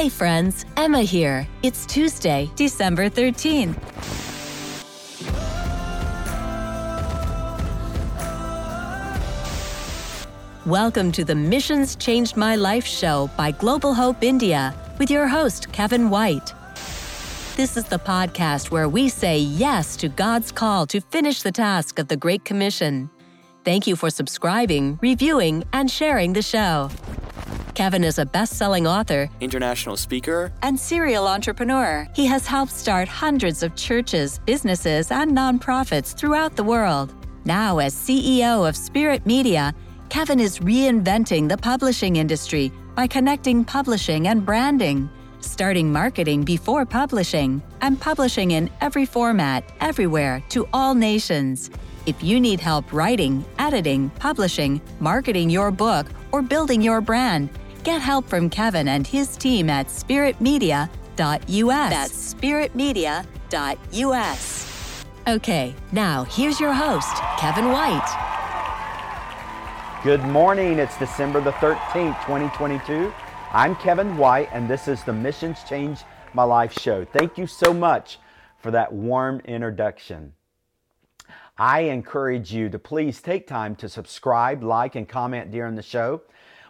Hey friends, Emma here. It's Tuesday, December 13th. Welcome to the Missions Changed My Life show by Global Hope India with your host, Kevin White. This is the podcast where we say yes to God's call to finish the task of the Great Commission. Thank you for subscribing, reviewing, and sharing the show. Kevin is a best selling author, international speaker, and serial entrepreneur. He has helped start hundreds of churches, businesses, and nonprofits throughout the world. Now, as CEO of Spirit Media, Kevin is reinventing the publishing industry by connecting publishing and branding, starting marketing before publishing, and publishing in every format, everywhere, to all nations. If you need help writing, editing, publishing, marketing your book, or building your brand, get help from Kevin and his team at spiritmedia.us. That's spiritmedia.us. Okay, now here's your host, Kevin White. Good morning. It's December the 13th, 2022. I'm Kevin White, and this is the Missions Change My Life show. Thank you so much for that warm introduction. I encourage you to please take time to subscribe, like, and comment during the show.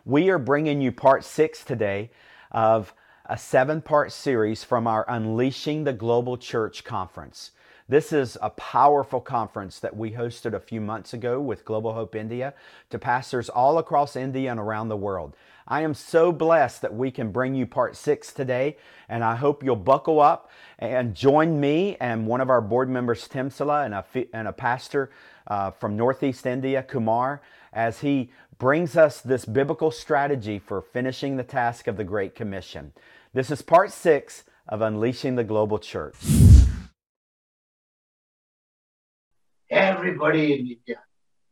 We are bringing you part six today of a seven part series from our Unleashing the Global Church conference. This is a powerful conference that we hosted a few months ago with Global Hope India to pastors all across India and around the world. I am so blessed that we can bring you part six today, and I hope you'll buckle up and join me and one of our board members, Temsula, and a, and a pastor uh, from Northeast India, Kumar, as he brings us this biblical strategy for finishing the task of the Great Commission. This is part six of Unleashing the Global Church. Everybody in India,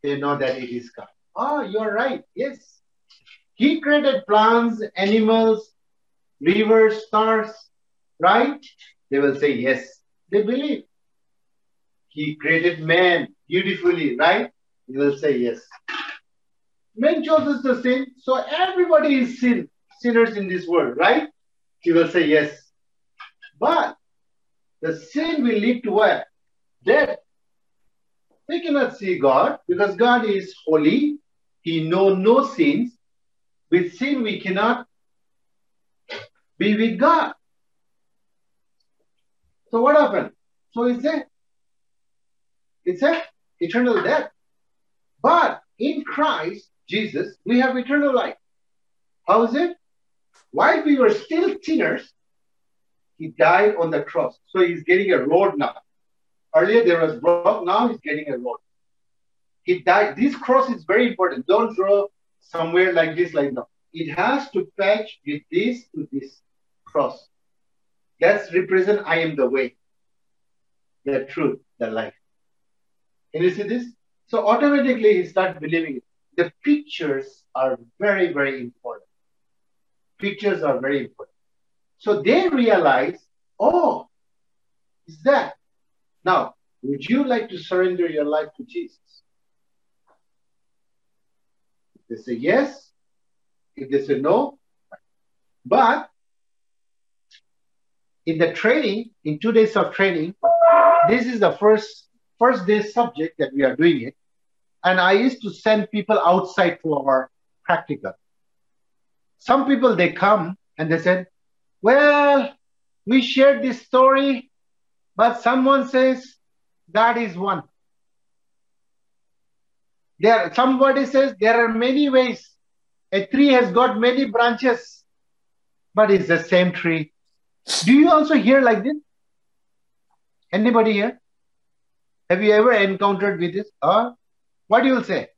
they know that it is God. Oh, you're right. Yes. He created plants, animals, rivers, stars, right? They will say yes. They believe. He created man beautifully, right? They will say yes. Man chose to sin, so everybody is sin, sinners in this world, right? He will say yes. But the sin will lead to what? Death. We cannot see God because God is holy. He knows no sins. With sin, we cannot be with God. So what happened? So it's a it's a eternal death. But in Christ Jesus, we have eternal life. How is it? While we were still sinners, he died on the cross. So he's getting a road now. Earlier there was rock, now he's getting a road. He died. This cross is very important. Don't draw somewhere like this, like that. It has to patch with this to this cross. That's represent I am the way, the truth, the life. Can you see this? So automatically he starts believing it. The pictures are very, very important. Pictures are very important. So they realize, oh, is that now, would you like to surrender your life to Jesus? If they say yes, if they say no, but in the training, in two days of training, this is the first first day subject that we are doing it. And I used to send people outside for our practical. Some people they come and they said, Well, we shared this story but someone says God is one. There, somebody says there are many ways. A tree has got many branches, but it's the same tree. Do you also hear like this? Anybody here? Have you ever encountered with this? Huh? What do you say?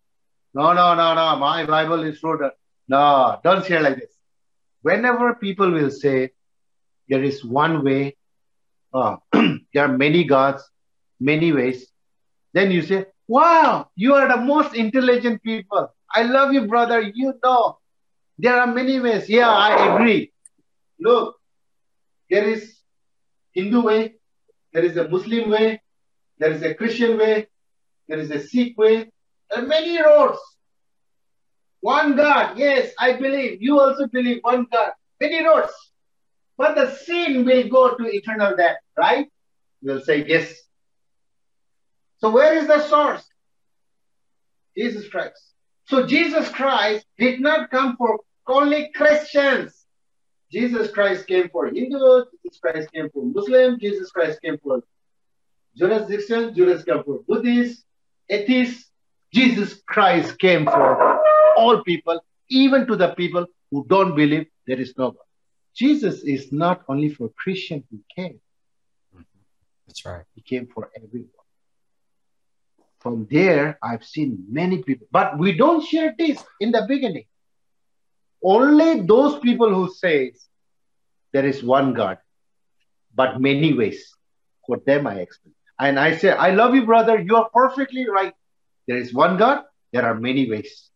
No, no, no, no. My Bible is shorter. No, don't hear like this. Whenever people will say there is one way, uh, there are many gods, many ways. Then you say, Wow, you are the most intelligent people. I love you, brother. You know, there are many ways. Yeah, I agree. Look, there is Hindu way, there is a Muslim way, there is a Christian way, there is a Sikh way. Many roads. One God, yes, I believe. You also believe one God. Many roads. but the sin will go to eternal death, right? You'll say yes. So where is the source? Jesus Christ. So Jesus Christ did not come for only Christians. Jesus Christ came for Hindus, Jesus Christ came for Muslims, Jesus Christ came for jurisdictions, Jesus came for Buddhists, atheists. Jesus Christ came for all people, even to the people who don't believe there is no God. Jesus is not only for Christian, he came. That's right. He came for everyone. From there, I've seen many people, but we don't share this in the beginning. Only those people who say there is one God, but many ways. For them, I explain. And I say, I love you, brother. You are perfectly right. There is one God, there are many ways.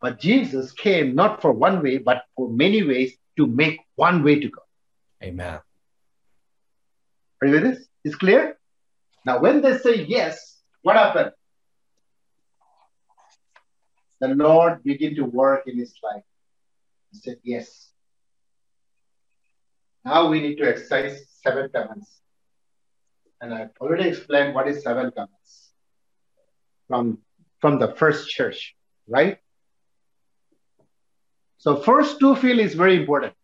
But Jesus came not for one way, but for many ways to make one way to God. Amen. Are you with this? It's clear? Now, when they say yes, what happened? The Lord began to work in his life. He said, Yes. Now we need to exercise seven commandments. And I've already explained what is seven commandments from, from the first church, right? So first two feel is very important.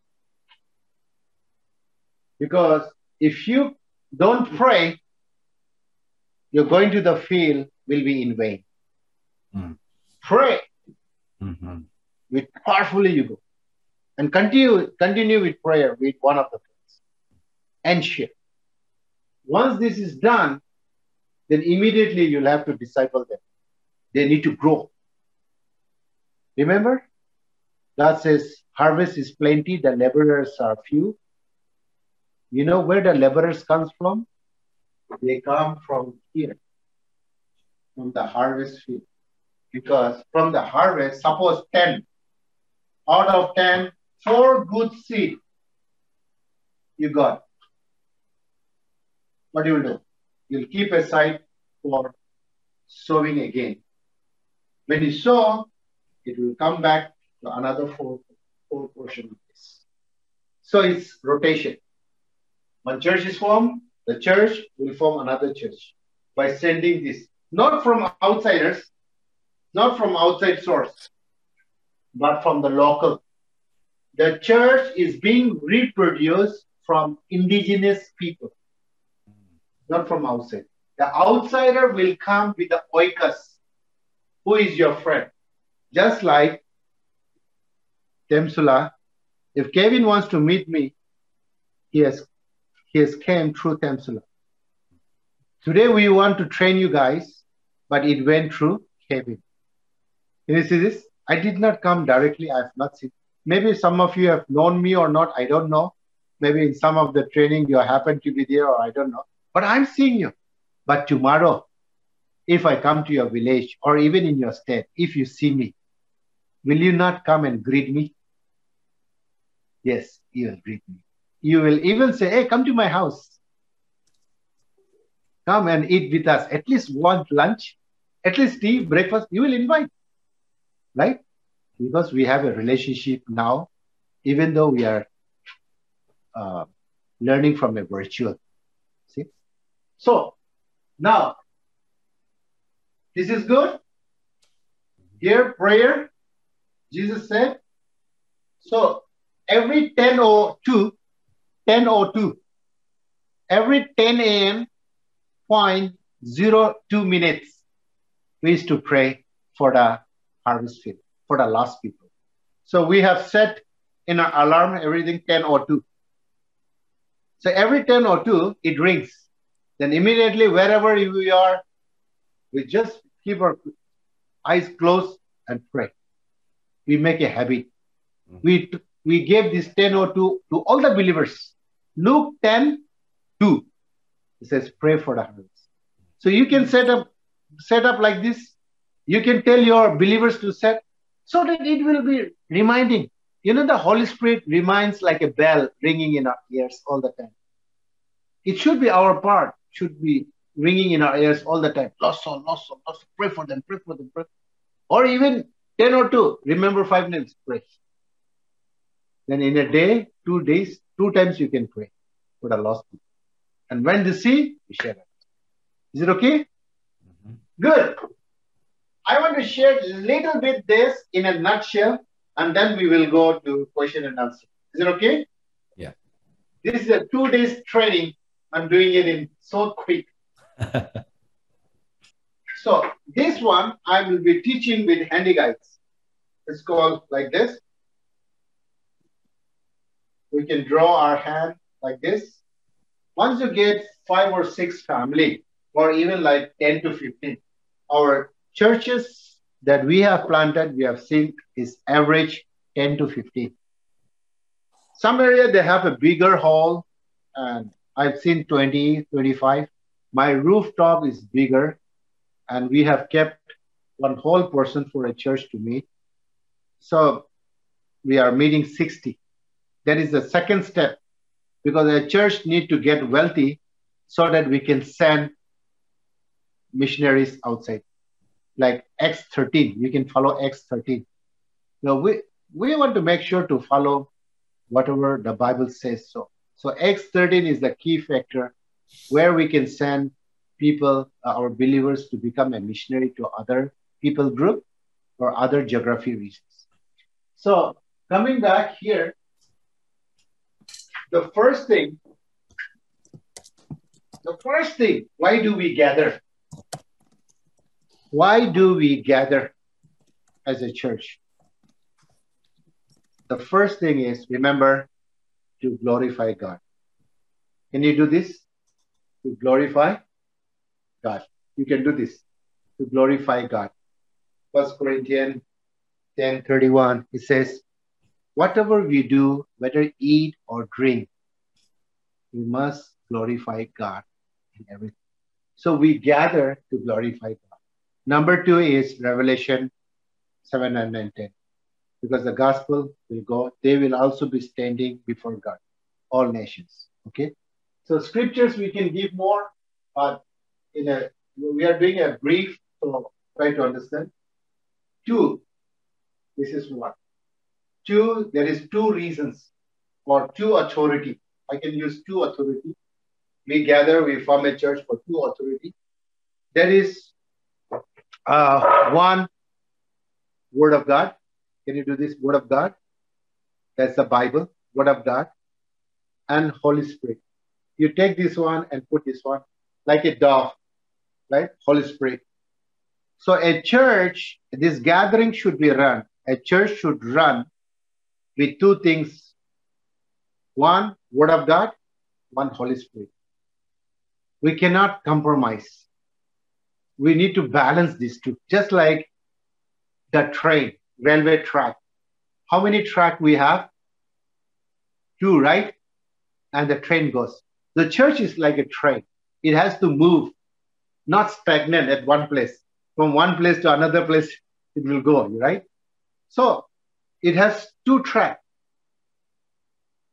Because if you don't pray, you're going to the field will be in vain. Mm. Pray Mm-hmm. with powerfully you go. And continue continue with prayer with one of the friends. And share. Once this is done, then immediately you'll have to disciple them. They need to grow. Remember? God says, harvest is plenty, the laborers are few. You know where the laborers comes from? They come from here, from the harvest field. Because from the harvest, suppose 10, out of 10, four good seed you got. What do you do? You'll keep aside for sowing again. When you sow, it will come back to another four, four portion of this. So it's rotation. One church is formed, the church will form another church by sending this, not from outsiders, not from outside source, but from the local. The church is being reproduced from indigenous people, not from outside. The outsider will come with the oikos, who is your friend. Just like Temsula, if Kevin wants to meet me, he has he has came through Temsula. Today we want to train you guys, but it went through Kevin. Can you see this? I did not come directly. I have not seen. Maybe some of you have known me or not. I don't know. Maybe in some of the training you happen to be there, or I don't know. But I'm seeing you. But tomorrow, if I come to your village or even in your state, if you see me, will you not come and greet me? Yes, you will greet me. You will even say, Hey, come to my house. Come and eat with us. At least one lunch, at least tea, breakfast, you will invite. Right? Because we have a relationship now, even though we are uh, learning from a virtual. So now, this is good. Here, prayer, Jesus said. So every 10.02, 10.02, every 10 a.m. point zero two minutes, we used to pray for the harvest field, for the lost people. So we have set in our alarm everything 10.02. So every 10.02, it rings. Then immediately, wherever we are, we just keep our eyes closed and pray. We make a habit. Mm-hmm. We, we gave this 10.02 to all the believers. Luke 10, 2. It says, pray for the harvest. So you can set up set up like this. You can tell your believers to set so that it will be reminding. You know, the Holy Spirit reminds like a bell ringing in our ears all the time. It should be our part, should be ringing in our ears all the time. Lost soul, lost soul, lost soul. Pray for them, pray for them, pray. Or even 10 or 2, remember five names, pray. Then in a day, two days, Two times you can pray for the lost people. And when they see, you share it. Is it okay? Mm-hmm. Good. I want to share a little bit this in a nutshell, and then we will go to question and answer. Is it okay? Yeah. This is a two days training. I'm doing it in so quick. so this one I will be teaching with handy guides. It's called like this. We can draw our hand like this. Once you get five or six family, or even like 10 to 15, our churches that we have planted, we have seen is average 10 to 15. Some area they have a bigger hall, and I've seen 20, 25. My rooftop is bigger, and we have kept one whole person for a church to meet. So we are meeting 60. That is the second step because a church need to get wealthy so that we can send missionaries outside. Like Acts 13, you can follow Acts 13. Now we, we want to make sure to follow whatever the Bible says so. So Acts 13 is the key factor where we can send people, uh, our believers, to become a missionary to other people group or other geography regions. So coming back here, the first thing, the first thing, why do we gather? Why do we gather as a church? The first thing is remember to glorify God. Can you do this? To glorify God. You can do this to glorify God. First Corinthians 10 31, it says, Whatever we do, whether eat or drink, we must glorify God in everything. So we gather to glorify God. Number two is Revelation 7 and 10 because the gospel will go, they will also be standing before God, all nations. Okay. So scriptures we can give more, but in a we are doing a brief, so try to understand. Two, this is one. Two, there is two reasons for two authority. I can use two authority. We gather, we form a church for two authority. There is uh, one word of God can you do this? Word of God. That's the Bible, Word of God, and Holy Spirit. You take this one and put this one like a dove, right? Holy Spirit. So a church, this gathering should be run. A church should run with two things. One, Word of God, one, Holy Spirit. We cannot compromise. We need to balance these two, just like the train railway track. How many track we have? Two, right? And the train goes. The church is like a train. It has to move, not stagnant at one place. From one place to another place, it will go, right? So it has two tracks.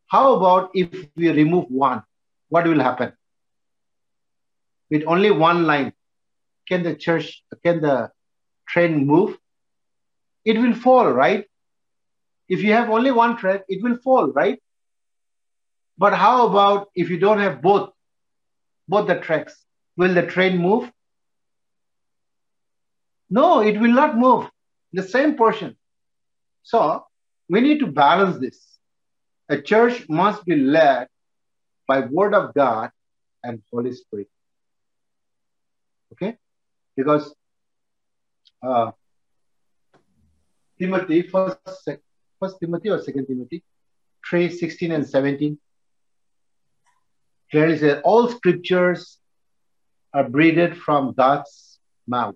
How about if we remove one? What will happen? With only one line, can the church, can the train move? It will fall, right? If you have only one track, it will fall, right? But how about if you don't have both, both the tracks? Will the train move? No, it will not move. The same portion. So we need to balance this. A church must be led by word of God and Holy Spirit. Okay? Because uh, Timothy, first, first Timothy or second Timothy, 3, 16 and 17. Clearly says all scriptures are breathed from God's mouth.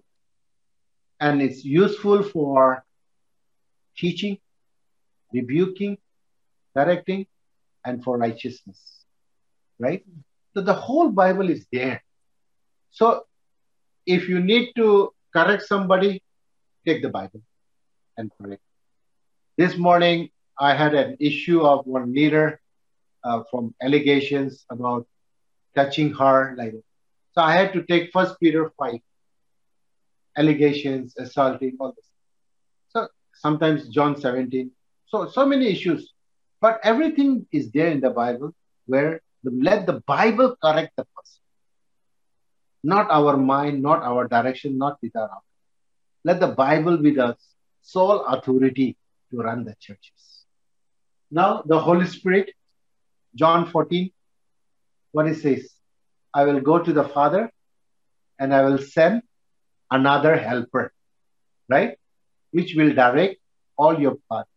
And it's useful for teaching, rebuking, correcting, and for righteousness. Right? So the whole Bible is there. So if you need to correct somebody, take the Bible and correct. This morning, I had an issue of one leader uh, from allegations about touching her. Like, so I had to take First Peter five allegations, assaulting, all this. So sometimes John 17. So so many issues. But everything is there in the Bible where the, let the Bible correct the person. Not our mind, not our direction, not with our Let the Bible be the sole authority to run the churches. Now, the Holy Spirit, John 14, what it says, I will go to the Father and I will send another helper, right? Which will direct all your path.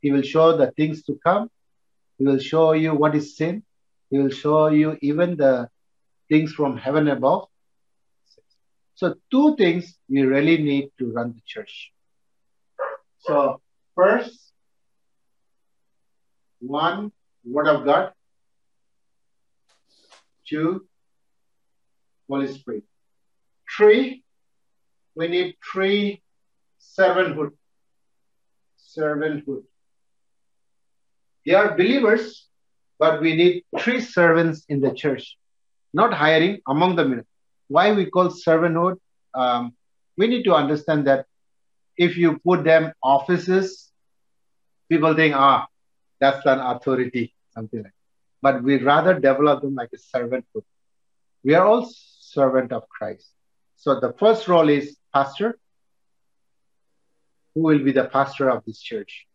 He will show the things to come. He will show you what is sin. He will show you even the things from heaven above. So, two things we really need to run the church. So, first, one, Word of God. Two, Holy Spirit. Three, we need three servanthood. Servanthood. They are believers, but we need three servants in the church, not hiring among the men. Why we call servanthood? Um, we need to understand that if you put them offices, people think, ah, that's an authority, something like that. But we rather develop them like a servanthood. We are all servant of Christ. So the first role is pastor. Who will be the pastor of this church?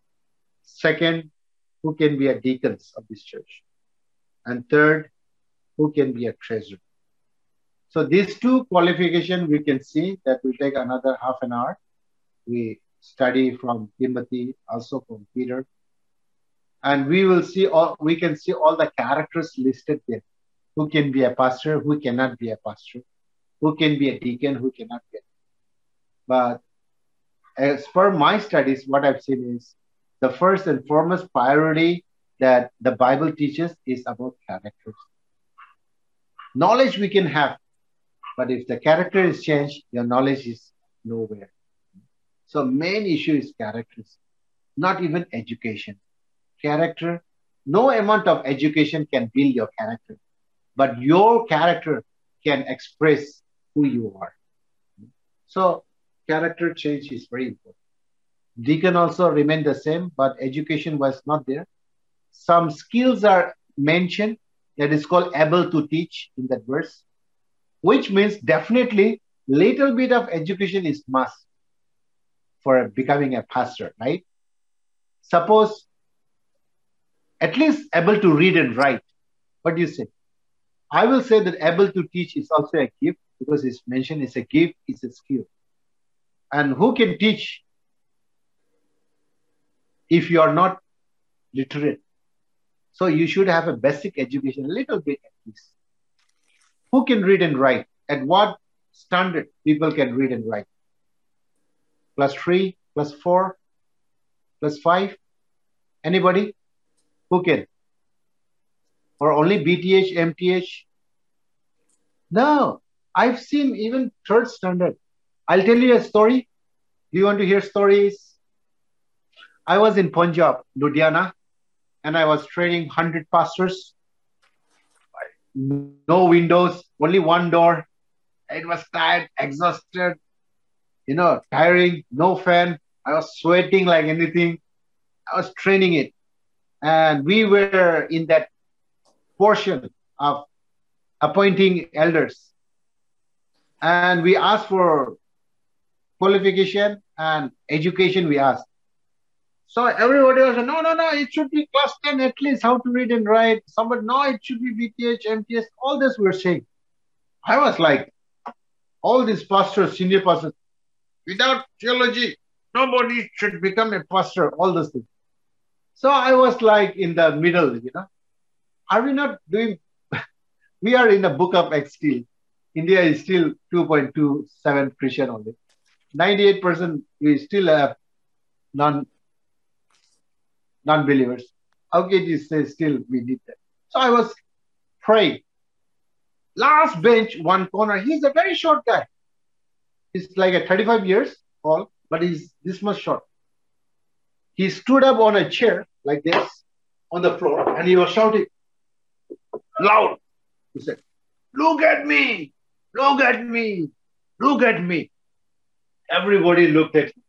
Second, who can be a deacons of this church? And third, who can be a treasurer? So these two qualifications we can see that will take another half an hour. We study from Timothy, also from Peter. And we will see all we can see all the characters listed there. Who can be a pastor, who cannot be a pastor, who can be a deacon, who cannot be. But as per my studies, what I've seen is the first and foremost priority that the Bible teaches is about character. Knowledge we can have, but if the character is changed, your knowledge is nowhere. So main issue is characters, not even education. Character, no amount of education can build your character, but your character can express who you are. So character change is very important. Deacon also remain the same, but education was not there. Some skills are mentioned that is called able to teach in that verse, which means definitely little bit of education is must for becoming a pastor, right? Suppose at least able to read and write. What do you say? I will say that able to teach is also a gift because it's mentioned it's a gift, it's a skill. And who can teach if you are not literate. So you should have a basic education, a little bit at least. Who can read and write? At what standard people can read and write? Plus three, plus four, plus five? Anybody? Who can? Or only BTH, MTH? No, I've seen even third standard. I'll tell you a story. Do you want to hear stories? I was in Punjab, Ludhiana, and I was training 100 pastors. No windows, only one door. It was tired, exhausted, you know, tiring, no fan. I was sweating like anything. I was training it. And we were in that portion of appointing elders. And we asked for qualification and education, we asked. So everybody was, no, no, no, it should be class 10 at least, how to read and write. Somebody, no, it should be BTH, MTS, all this we're saying. I was like, all these pastors, senior pastors, without theology, nobody should become a pastor, all those things. So I was like in the middle, you know. Are we not doing, we are in the book of Acts still. India is still 2.27 Christian only. 98% we still have non non-believers. Can you say still we need that? So I was praying. Last bench, one corner. He's a very short guy. He's like a 35 years old, but he's this much short. He stood up on a chair like this on the floor and he was shouting loud. He said, Look at me! Look at me! Look at me! Everybody looked at me.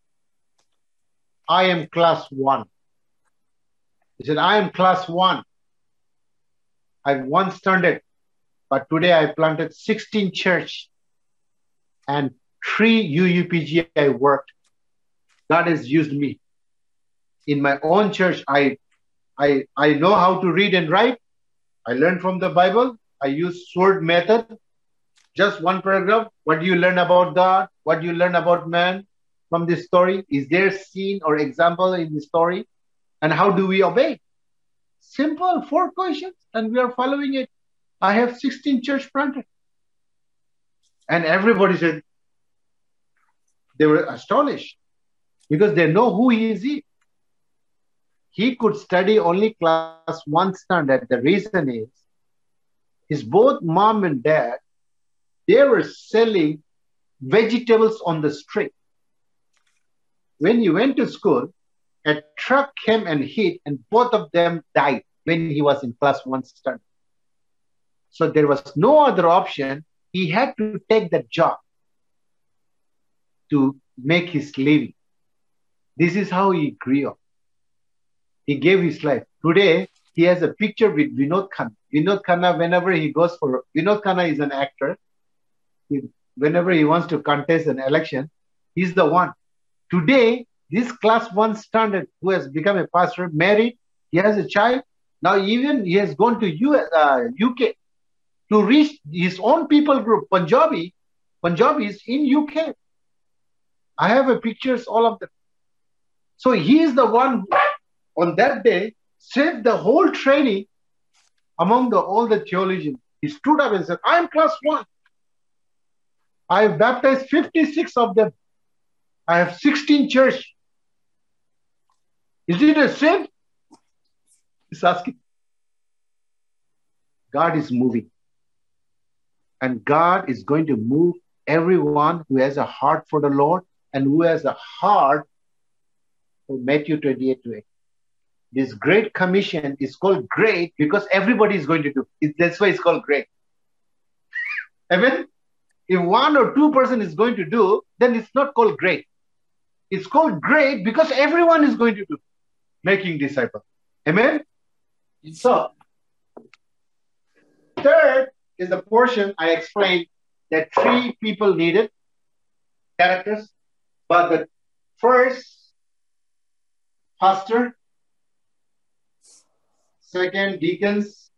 I am class one. He said, I am class one. I once started, but today I planted 16 church and three UUPG I worked. God has used me. In my own church, I, I, I know how to read and write. I learned from the Bible. I use sword method. Just one paragraph. What do you learn about God? What do you learn about man from this story? Is there scene or example in the story? And how do we obey? Simple, four questions, and we are following it. I have 16 church planted. And everybody said, they were astonished because they know who he is. He. could study only class one standard. The reason is his both mom and dad, they were selling vegetables on the street. When he went to school, a truck came and hit, and both of them died when he was in class one standard. So there was no other option. He had to take that job to make his living. This is how he grew up. He gave his life. Today, he has a picture with Vinod Khanna. Vinod Khanna, whenever he goes for, Vinod Khanna is an actor. whenever he wants to contest an election, he's the one. Today, this class one standard who has become a pastor, married, he has a child. Now even he has gone to US, uh, UK to reach his own people group, Punjabi. Punjabis in UK. I have a pictures, all of them. So he is the one who, on that day saved the whole training among the, all the theologians. He stood up and said, I am class one. I have baptized 56 of them. I have 16 church. Is it a sin? He's asking. God is moving. And God is going to move everyone who has a heart for the Lord and who has a heart for Matthew 28 to 8. This great commission is called great because everybody is going to do it. That's why it's called great. Amen? If one or two person is going to do, then it's not called great. It's called great because everyone is going to do making disciples. Amen? So, third is the portion I explained that three people needed characters, but the first, pastor, second, deacons,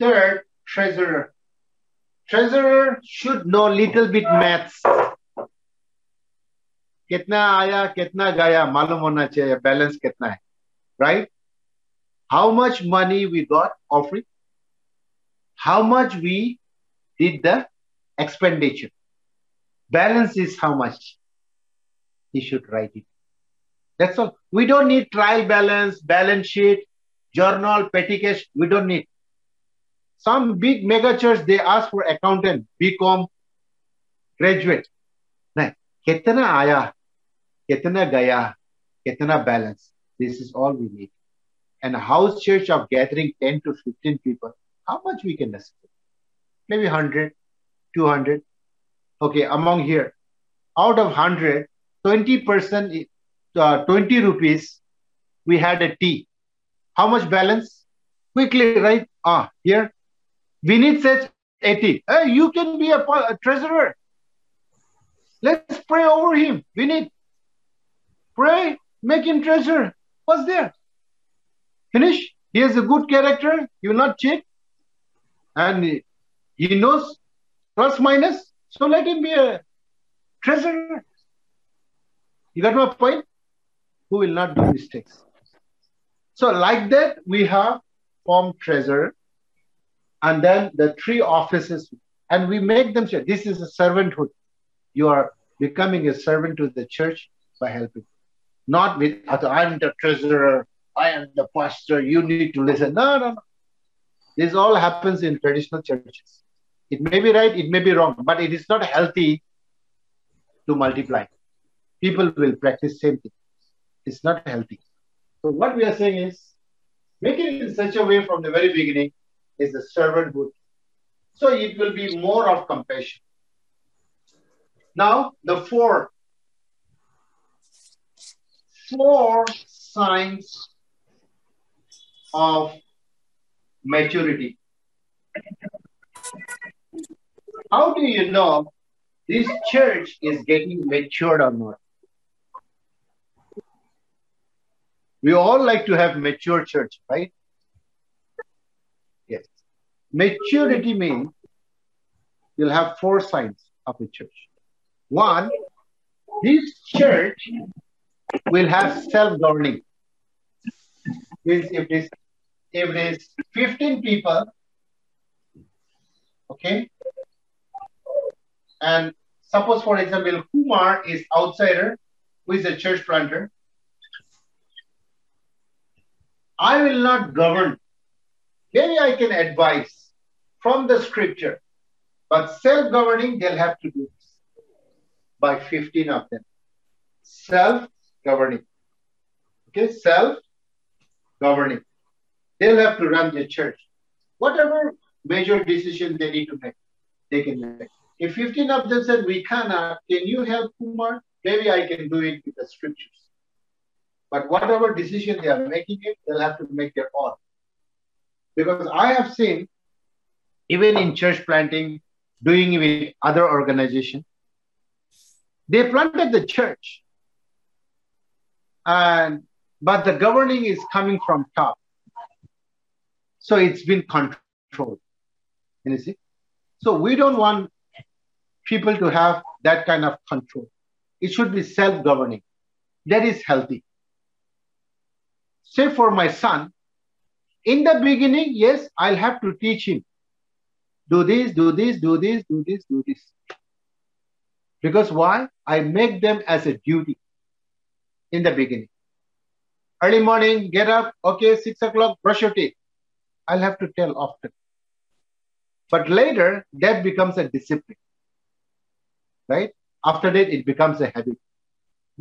third, treasurer. Treasurer should know little bit maths. कितना आया कितना गया मालूम होना चाहिए balance कितना है right how much money we got offering how much we did the expenditure Balance is how much? He should write it. That's all. We don't need trial balance, balance sheet, journal, petty cash. We don't need. Some big mega church, they ask for accountant, BCom, graduate. Now, ketana aya, ketana gaya, ketana balance. This is all we need. And a house church of gathering 10 to 15 people, how much we can estimate? Maybe 100, 200 okay among here. Out of 100 20 percent uh, 20 rupees we had a tea. How much balance? Quickly right ah here. Vinit says 80 hey you can be a, a treasurer. Let's pray over him Vinit. Pray make him treasurer. What's there? Finish. He has a good character. Will not cheat. And he knows plus minus so let him be a treasurer. You got my point? Who will not do mistakes? So like that, we have form treasurer and then the three offices and we make them share. This is a servanthood. You are becoming a servant to the church by helping. Not with, I'm the treasurer, I am the pastor, you need to listen. No, no, no. This all happens in traditional churches. It may be right, it may be wrong, but it is not healthy to multiply. People will practice same thing. It's not healthy. So what we are saying is, make it in such a way from the very beginning is the servanthood. So it will be more of compassion. Now, the four. Four signs of maturity. How do you know this church is getting matured or not? We all like to have mature church, right? Yes. Maturity means you'll have four signs of a church. One, this church will have self-governing. Means if this if is 15 people, okay, and suppose for example Kumar is outsider, who is a church planter, I will not govern. Maybe I can advise from the scripture, but self-governing they'll have to do this by 15 of them. Self-governing. Okay, self-governing. They'll have to run the church. Whatever major decision they need to make, they can make. If 15 of them said, we cannot, can you help Kumar? Maybe I can do it with the scriptures. But whatever decision they are making it, they'll have to make their own. Because I have seen, even in church planting, doing with other organizations, they planted the church. And but the governing is coming from top. So it's been controlled. You see? So we don't want people to have that kind of control. It should be self-governing. That is healthy. Say for my son, in the beginning, yes, I'll have to teach him. Do this, do this, do this, do this, do this. Because why? I make them as a duty in the beginning. Early morning, get up, okay, six o'clock, brush your teeth. I'll have to tell often. But later, that becomes a discipline, right? After that, it becomes a habit.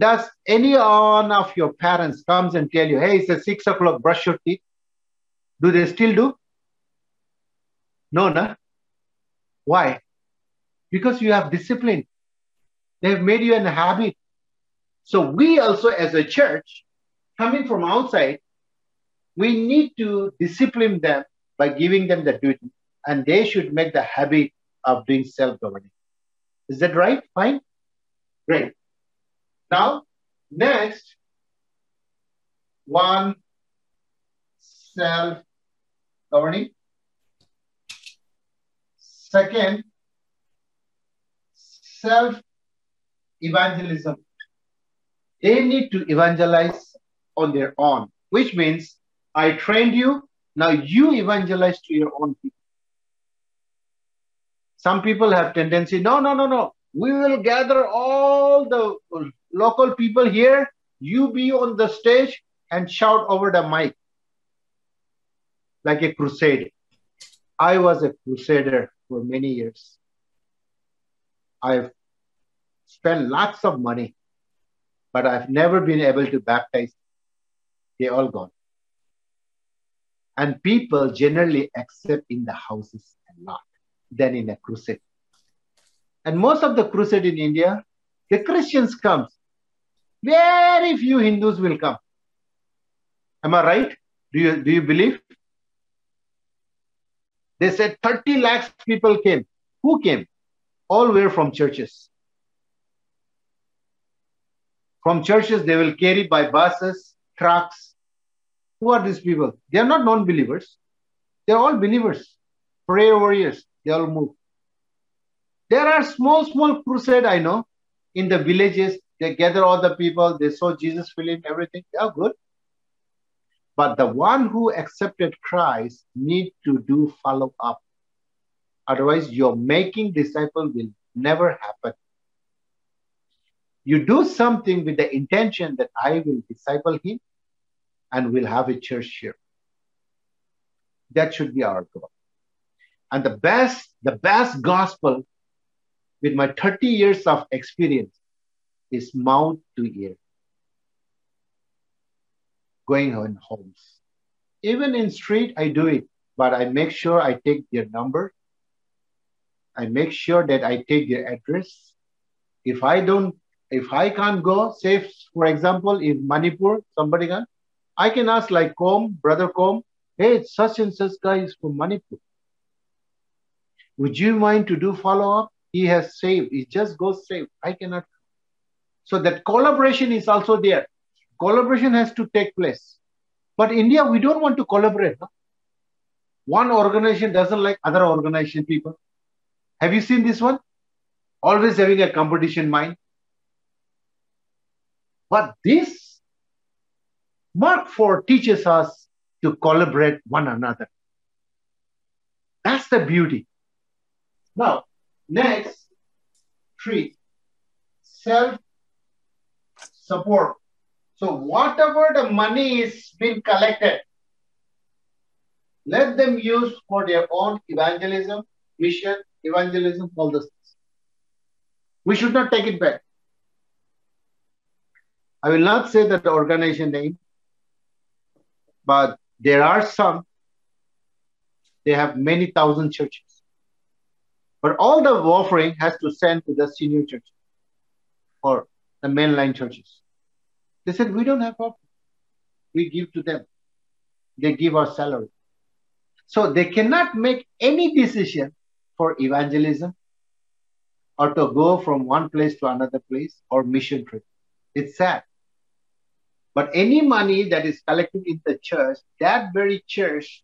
Does any one of your parents comes and tell you, hey, it's a six o'clock, brush your teeth? Do they still do? No, no. Why? Because you have discipline. They have made you a habit. So we also, as a church, coming from outside, we need to discipline them by giving them the duty, and they should make the habit of doing self-governing. Is that right? Fine? Great. Now, next, one self-governing. Second, self-evangelism. They need to evangelize on their own, which means I trained you, now you evangelize to your own people. Some people have tendency, no, no, no, no. We will gather all the local people here. You be on the stage and shout over the mic like a crusade. I was a crusader for many years. I've spent lots of money, but I've never been able to baptize. They all gone. And people generally accept in the houses and not than in a crusade. And most of the crusade in India, the Christians come. Very few Hindus will come. Am I right? Do you, do you believe? They said 30 lakhs people came. Who came? All were from churches. From churches, they will carry by buses, trucks. Who are these people? They are not non believers. They are all believers, prayer warriors. They all move. There are small, small crusade, I know, in the villages. They gather all the people, they saw Jesus film, everything. They are good. But the one who accepted Christ need to do follow up. Otherwise, your making disciple will never happen. You do something with the intention that I will disciple him and we'll have a church here. That should be our goal. And the best, the best gospel with my 30 years of experience is mouth to ear. Going on homes. Even in street, I do it, but I make sure I take their number. I make sure that I take their address. If I don't, if I can't go, say for example, in Manipur, somebody can, I can ask like Com, Brother Com, hey, such and such guy is from Manipur. Would you mind to do follow up? He has saved. He just goes saved. I cannot. So that collaboration is also there. Collaboration has to take place. But India, we don't want to collaborate. No? One organization doesn't like other organization people. Have you seen this one? Always having a competition mind. But this Mark 4 teaches us to collaborate one another. That's the beauty. Now, next, three, self support. So, whatever the money is being collected, let them use for their own evangelism, mission, evangelism, all things. We should not take it back. I will not say that the organization name, but there are some, they have many thousand churches. But all the offering has to send to the senior churches or the mainline churches. They said, We don't have offering. We give to them. They give our salary. So they cannot make any decision for evangelism or to go from one place to another place or mission trip. It's sad. But any money that is collected in the church, that very church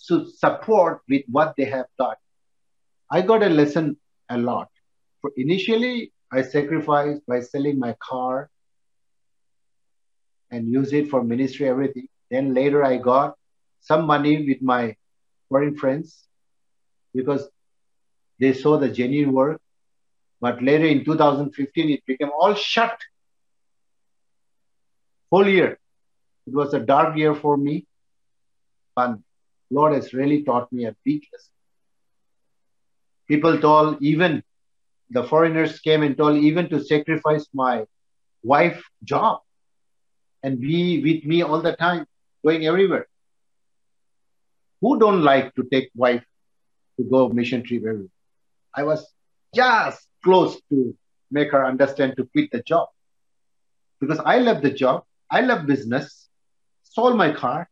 should support with what they have done. I got a lesson a lot. For initially, I sacrificed by selling my car and use it for ministry, everything. Then later, I got some money with my foreign friends because they saw the genuine work. But later in 2015, it became all shut. Whole year. It was a dark year for me. But Lord has really taught me a big lesson. People told even the foreigners came and told even to sacrifice my wife job and be with me all the time, going everywhere. Who don't like to take wife to go mission trip everywhere? I was just close to make her understand to quit the job because I love the job, I love business, sold my car,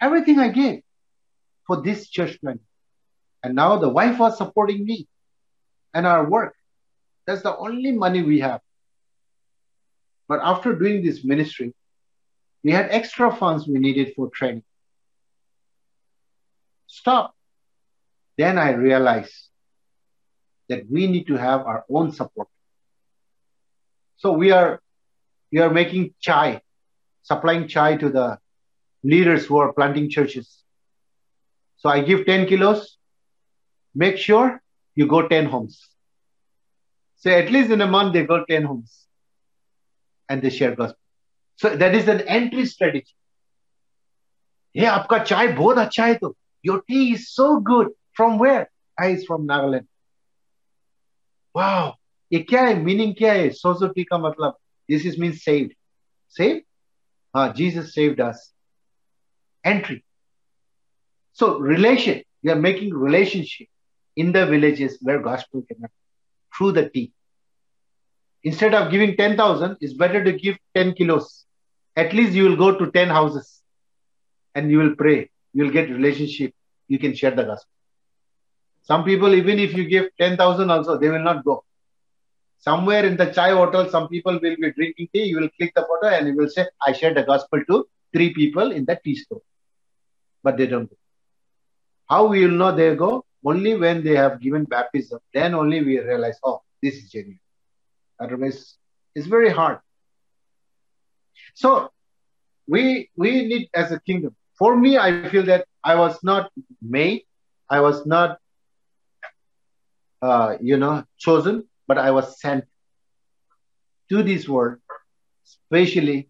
everything I gave for this church. And now the wife was supporting me and our work. That's the only money we have. But after doing this ministry, we had extra funds we needed for training. Stop. Then I realized that we need to have our own support. So we are we are making chai, supplying chai to the leaders who are planting churches. So I give 10 kilos Make sure you go 10 homes. So at least in a month they go 10 homes and they share gospel. So that is an entry strategy. Yeah, आपका चाय बहुत अच्छा है तो. Your tea is so good. From where? I is from Nagaland. Wow. ये क्या है meaning क्या है सोजो टी का मतलब this is mean saved save हाँ Jesus saved us entry so relation we are making relationship in the villages where gospel cannot through the tea. Instead of giving 10000 it's better to give 10 kilos. At least you will go to 10 houses and you will pray. You will get relationship. You can share the gospel. Some people even if you give 10000 also they will not go. Somewhere in the chai hotel some people will be drinking tea. You will click the photo and you will say i shared the gospel to three people in the tea store. But they don't go. How will know they go only when they have given baptism then only we realize oh this is genuine. Otherwise it's very hard. So we we need as a kingdom. For me i feel that i was not made i was not uh, you know chosen but i was sent to this world especially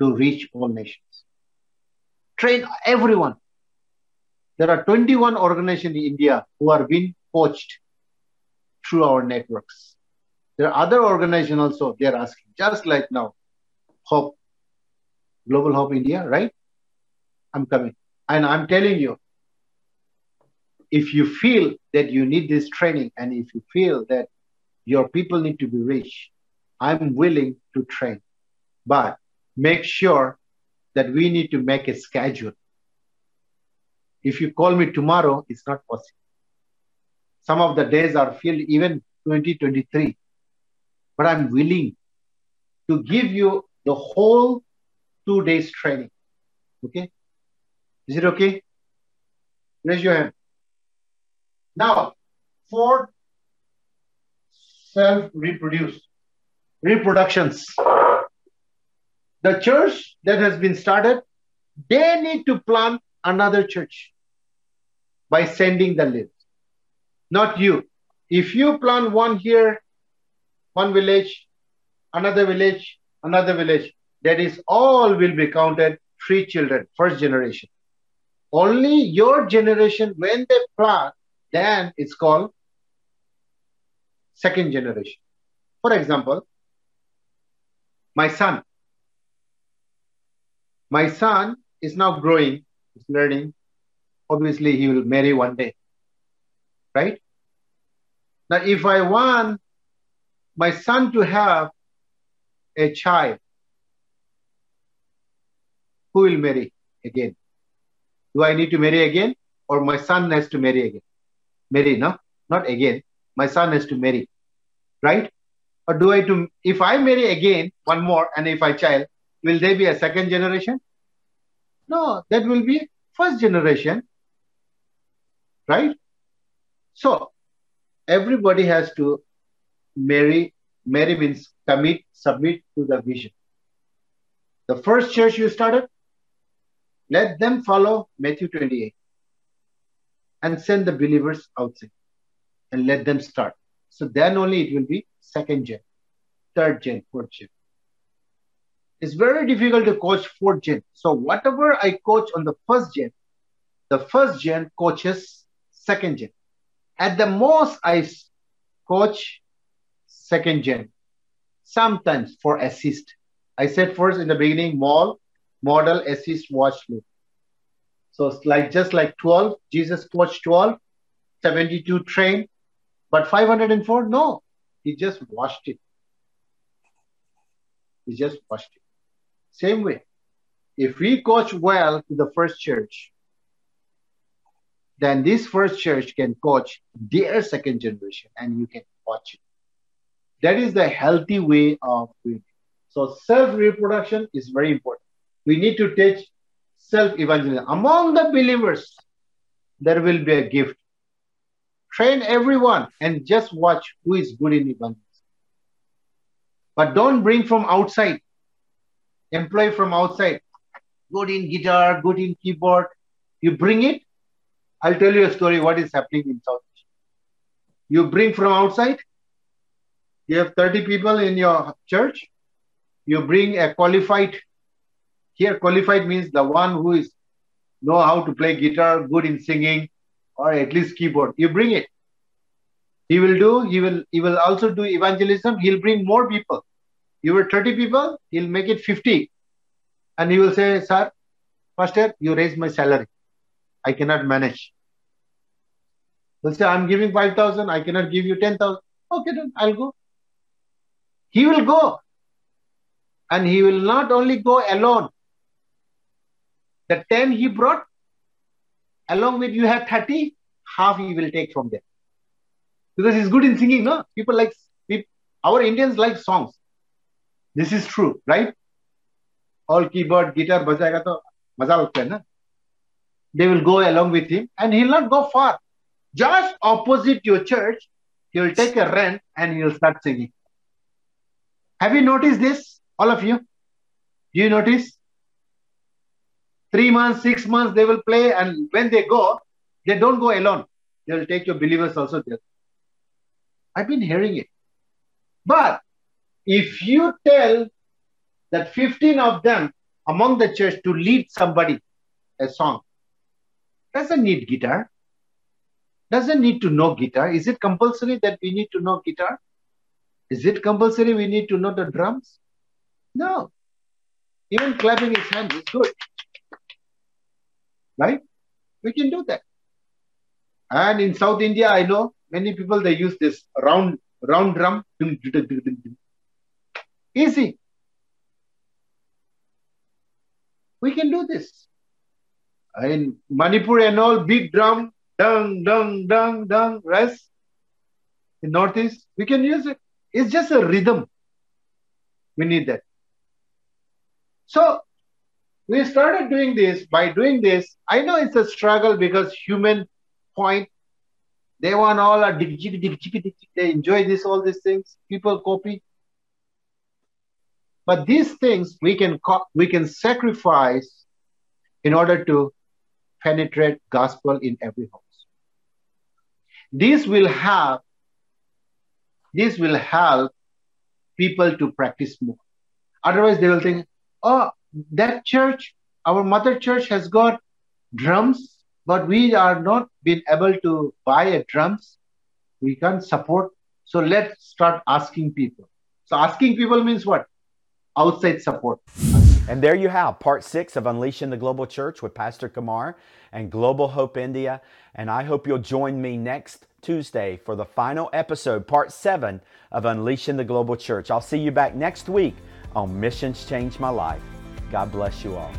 to reach all nations. Train everyone there are 21 organizations in india who are being coached through our networks. There are other organizations also they're asking. Just like now hope global hope india right? I'm coming. And i'm telling you if you feel that you need this training and if you feel that your people need to be rich i'm willing to train. But make sure that we need to make a schedule. If you call me tomorrow, it's not possible. Some of the days are filled even 2023. But I'm willing to give you the whole two days training. Okay? Is it okay? Raise your hand. Now, for self reproduce, reproductions. The church that has been started, they need to plant another church by sending the list. Not you. If you plant one here, one village, another village, another village, that is all will be counted three children, first generation. Only your generation, when they plant, then it's called second generation. For example, my son. My son is now growing, he's learning. Obviously, he will marry one day. Right? Now, if I want my son to have a child, who will marry again? Do I need to marry again? Or my son has to marry again? Marry, no? Not again. My son has to marry. Right? Or do I to if I marry again, one more, and if I child, will there be a second generation? No, that will be first generation. Right? So everybody has to marry. Marry means commit, submit to the vision. The first church you started, let them follow Matthew 28 and send the believers outside and let them start. So then only it will be second gen, third gen, fourth gen. It's very difficult to coach fourth gen. So whatever I coach on the first gen, the first gen coaches second gen. At the most, I coach second gen, sometimes for assist. I said first in the beginning, mall, model, assist, watch, loop. So it's like just like 12, Jesus coached 12, 72 trained, but 504, no, he just washed it. He just washed it. Same way, if we coach well to the first church, then this first church can coach their second generation and you can watch it. That is the healthy way of doing it. So self reproduction is very important. We need to teach self evangelism. Among the believers, there will be a gift. Train everyone and just watch who is good in evangelism. But don't bring from outside. Employ from outside. Good in guitar, good in keyboard. You bring it. I'll tell you a story what is happening in South Asia. You bring from outside. You have 30 people in your church. You bring a qualified. Here, qualified means the one who is know how to play guitar, good in singing, or at least keyboard. You bring it. He will do. He will. He will also do evangelism. He'll bring more people. You were 30 people. He'll make it 50, and he will say, "Sir, Pastor, you raise my salary. I cannot manage." He'll say, "I'm giving 5,000. I cannot give you 10,000." Okay, then I'll go. He will go, and he will not only go alone. The 10 he brought, along with you have 30, half he will take from there. Because he's good in singing, no? People like, people, our Indians like songs. This is true, right? All keyboard, guitar, bajayega to maza lagta hai na? They will go along with him and he'll not go far. Just opposite your church, he will take a rent and he'll start singing. Have you noticed this, all of you? Do you notice? Three months, six months, they will play, and when they go, they don't go alone. They will take your believers also there. I've been hearing it. But if you tell that 15 of them among the church to lead somebody a song, doesn't need guitar, doesn't need to know guitar. Is it compulsory that we need to know guitar? Is it compulsory we need to know the drums? No. Even clapping his hands is good. Right? We can do that. And in South India, I know many people they use this round round drum. Easy. We can do this. In Manipur and all, big drum, dung, dung, dung, dung, rest. In Northeast, we can use it. It's just a rhythm. We need that. So we started doing this. By doing this, I know it's a struggle because human point, they want all a they enjoy this, all these things. People copy. But these things we can we can sacrifice in order to penetrate gospel in every house. This will have this will help people to practice more. Otherwise, they will think, oh, that church, our mother church has got drums, but we are not been able to buy a drums. We can't support. So let's start asking people. So asking people means what? Outside support. And there you have part six of Unleashing the Global Church with Pastor Kumar and Global Hope India. And I hope you'll join me next Tuesday for the final episode, part seven of Unleashing the Global Church. I'll see you back next week on Missions Changed My Life. God bless you all.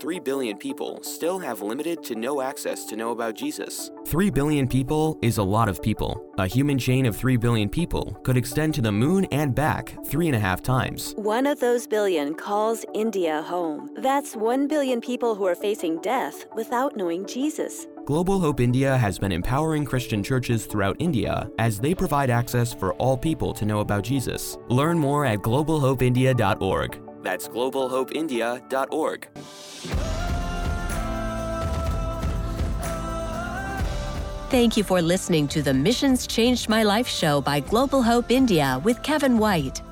3 billion people still have limited to no access to know about Jesus. 3 billion people is a lot of people. A human chain of 3 billion people could extend to the moon and back three and a half times. One of those billion calls India home. That's 1 billion people who are facing death without knowing Jesus. Global Hope India has been empowering Christian churches throughout India as they provide access for all people to know about Jesus. Learn more at globalhopeindia.org. That's globalhopeindia.org. Thank you for listening to the Missions Changed My Life show by Global Hope India with Kevin White.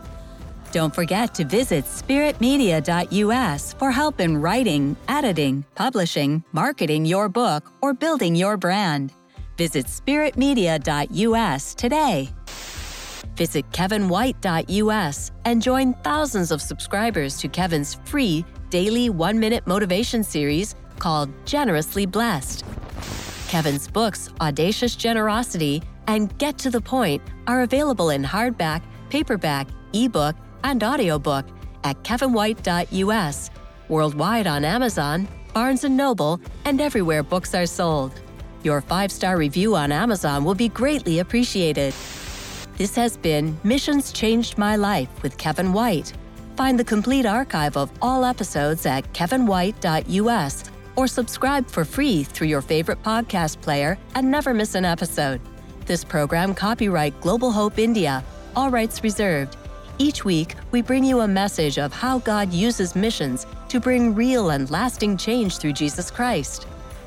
Don't forget to visit spiritmedia.us for help in writing, editing, publishing, marketing your book, or building your brand. Visit spiritmedia.us today. Visit kevinwhite.us and join thousands of subscribers to Kevin's free daily one minute motivation series called Generously Blessed. Kevin's books, Audacious Generosity and Get to the Point, are available in hardback, paperback, ebook, and audiobook at kevinwhite.us, worldwide on Amazon, Barnes & Noble, and everywhere books are sold. Your five-star review on Amazon will be greatly appreciated. This has been Missions Changed My Life with Kevin White. Find the complete archive of all episodes at kevinwhite.us or subscribe for free through your favorite podcast player and never miss an episode. This program copyright Global Hope India, all rights reserved. Each week, we bring you a message of how God uses missions to bring real and lasting change through Jesus Christ.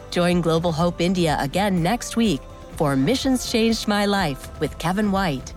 Join Global Hope India again next week for Missions Changed My Life with Kevin White.